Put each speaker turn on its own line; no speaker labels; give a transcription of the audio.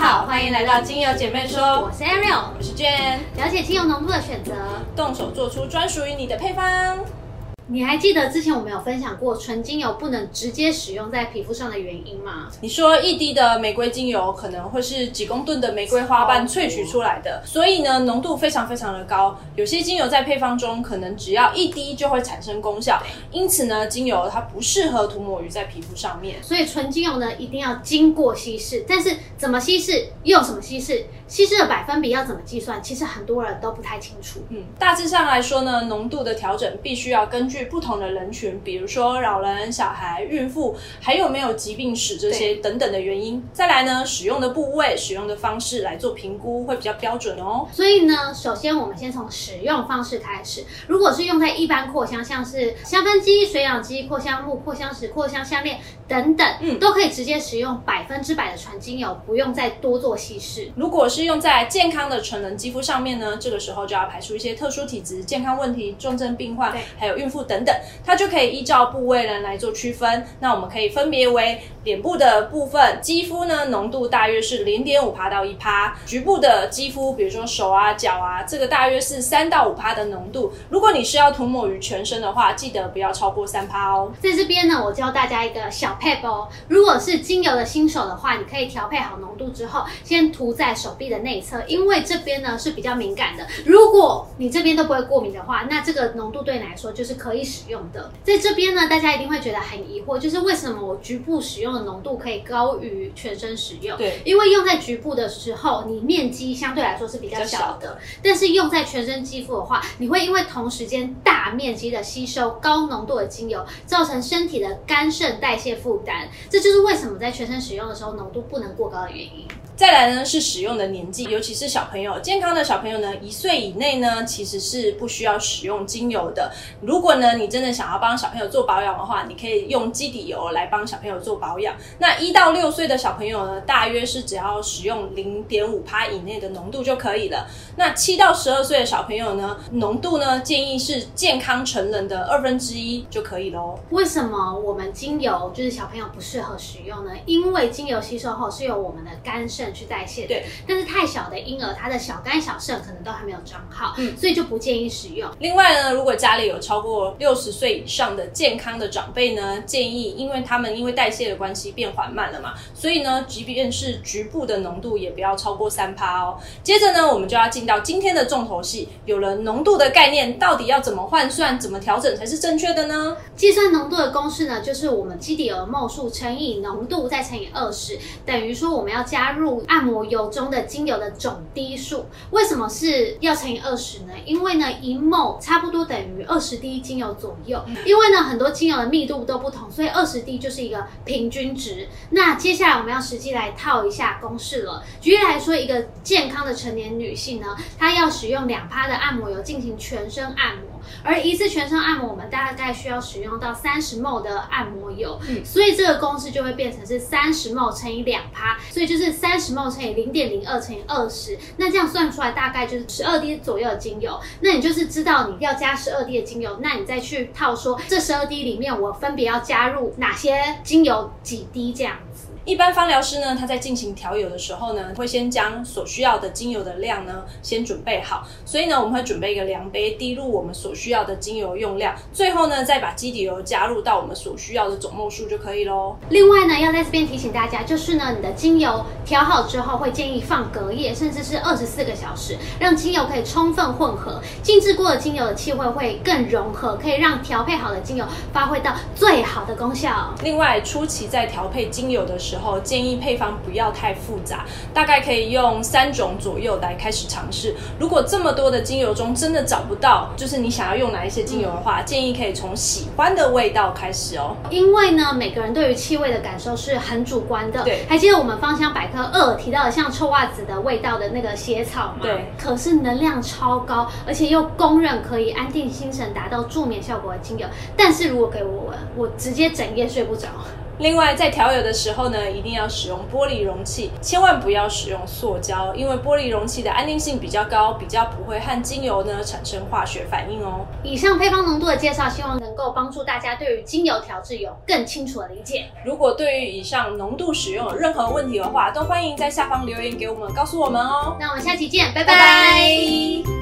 好，欢迎来到精油姐妹说，
我是 Ariel，
我是 Jane，
了解精油浓度的选择，
动手做出专属于你的配方。
你还记得之前我们有分享过纯精油不能直接使用在皮肤上的原因吗？
你说一滴的玫瑰精油可能会是几公吨的玫瑰花瓣萃取出来的，所以呢浓度非常非常的高。有些精油在配方中可能只要一滴就会产生功效，因此呢精油它不适合涂抹于在皮肤上面。
所以纯精油呢一定要经过稀释，但是怎么稀释，用什么稀释，稀释的百分比要怎么计算，其实很多人都不太清楚。
嗯，大致上来说呢，浓度的调整必须要根据不同的人群，比如说老人、小孩、孕妇，还有没有疾病史这些等等的原因。再来呢，使用的部位、使用的方式来做评估会比较标准哦。
所以呢，首先我们先从使用方式开始。如果是用在一般扩香，像是香氛机、水养机、扩香木、扩香石、扩香项链等等，嗯，都可以直接使用百分之百的纯精油，不用再多做稀释。
如果是用在健康的纯人肌肤上面呢，这个时候就要排除一些特殊体质、健康问题、重症病患，还有孕妇等等，它就可以依照部位呢来做区分。那我们可以分别为脸部的部分肌肤呢，浓度大约是零点五帕到一帕；局部的肌肤，比如说手啊、脚啊，这个大约是三到五帕的浓度。如果你是要涂抹于全身的话，记得不要超过三帕哦。
在这边呢，我教大家一个小配哦。如果是精油的新手的话，你可以调配好浓度之后，先涂在手臂的内侧，因为这边呢是比较敏感的。如果你这边都不会过敏的话，那这个浓度对你来说就是可以使用的。在这边呢，大家一定会觉得很疑惑，就是为什么我局部使用的浓度可以高于全身使用？
对，
因为用在局部的时候，你面积相对来说是比较小的，但是用在全身肌肤的话，你会因为同时间大面积的吸收高浓度的精油，造成身体的肝肾代谢负担。这就是为什么在全身使用的时候浓度不能过高的原因。
再来呢是使用的年纪，尤其是小朋友，健康的小朋友呢，一岁以内呢其实是不需要使用精油的。如果呢你真的想要帮小朋友做保养的话，你可以用基底油来帮小朋友做保养。那一到六岁的小朋友呢，大约是只要使用零点五帕以内的浓度就可以了。那七到十二岁的小朋友呢，浓度呢建议是健康成人的二分之一就可以喽。
为什么我们精油就是小朋友不适合使用呢？因为精油吸收后是由我们的肝肾去代谢，
对。
但是太小的婴儿，他的小肝小肾可能都还没有长好，嗯，所以就不建议使用。
另外呢，如果家里有超过六十岁以上的健康的长辈呢，建议，因为他们因为代谢的关系变缓慢了嘛，所以呢，即便是局部的浓度也不要超过三帕哦。接着呢，我们就要进到今天的重头戏，有了浓度的概念，到底要怎么换算、怎么调整才是正确的呢？
计算浓度的公式呢，就是我们基底油的目数乘以浓度再乘以二十，等于说我们要加入按摩油中的精油的总滴数。为什么是要乘以二十呢？因为呢，一毫差不多等于二十滴精油左右。因为呢，很多精油的密度都不同，所以二十滴就是一个平均值。那接下来我们要实际来套一下公式了。举例来说，一个健康的成年女性呢，她要使用两趴的按摩油进行全身按摩。而一次全身按摩，我们大概需要使用到三十 ml 的按摩油，嗯，所以这个公式就会变成是三十 ml 乘以两趴，所以就是三十 ml 乘以零点零二乘以二十，那这样算出来大概就是十二滴左右的精油。那你就是知道你要加十二滴的精油，那你再去套说这十二滴里面我分别要加入哪些精油几滴这样子。
一般芳疗师呢，他在进行调油的时候呢，会先将所需要的精油的量呢先准备好，所以呢，我们会准备一个量杯，滴入我们所需要的精油用量，最后呢，再把基底油加入到我们所需要的总目数就可以喽。
另外呢，要在这边提醒大家，就是呢，你的精油调好之后，会建议放隔夜，甚至是二十四个小时，让精油可以充分混合，静置过的精油的气味会更融合，可以让调配好的精油发挥到最好的功效。
另外，初期在调配精油的时候，建议配方不要太复杂，大概可以用三种左右来开始尝试。如果这么多的精油中真的找不到，就是你想要用哪一些精油的话，建议可以从喜欢的味道开始哦。
因为呢，每个人对于气味的感受是很主观的。
对，
还记得我们芳香百科二提到的像臭袜子的味道的那个血草吗？
对，
可是能量超高，而且又公认可以安定心神、达到助眠效果的精油。但是如果给我闻，我直接整夜睡不着。
另外，在调油的时候呢，一定要使用玻璃容器，千万不要使用塑胶，因为玻璃容器的安定性比较高，比较不会和精油呢产生化学反应哦。
以上配方浓度的介绍，希望能够帮助大家对于精油调制有更清楚的理解。
如果对于以上浓度使用有任何问题的话，都欢迎在下方留言给我们，告诉我们哦。
那我们下期见，拜
拜
拜。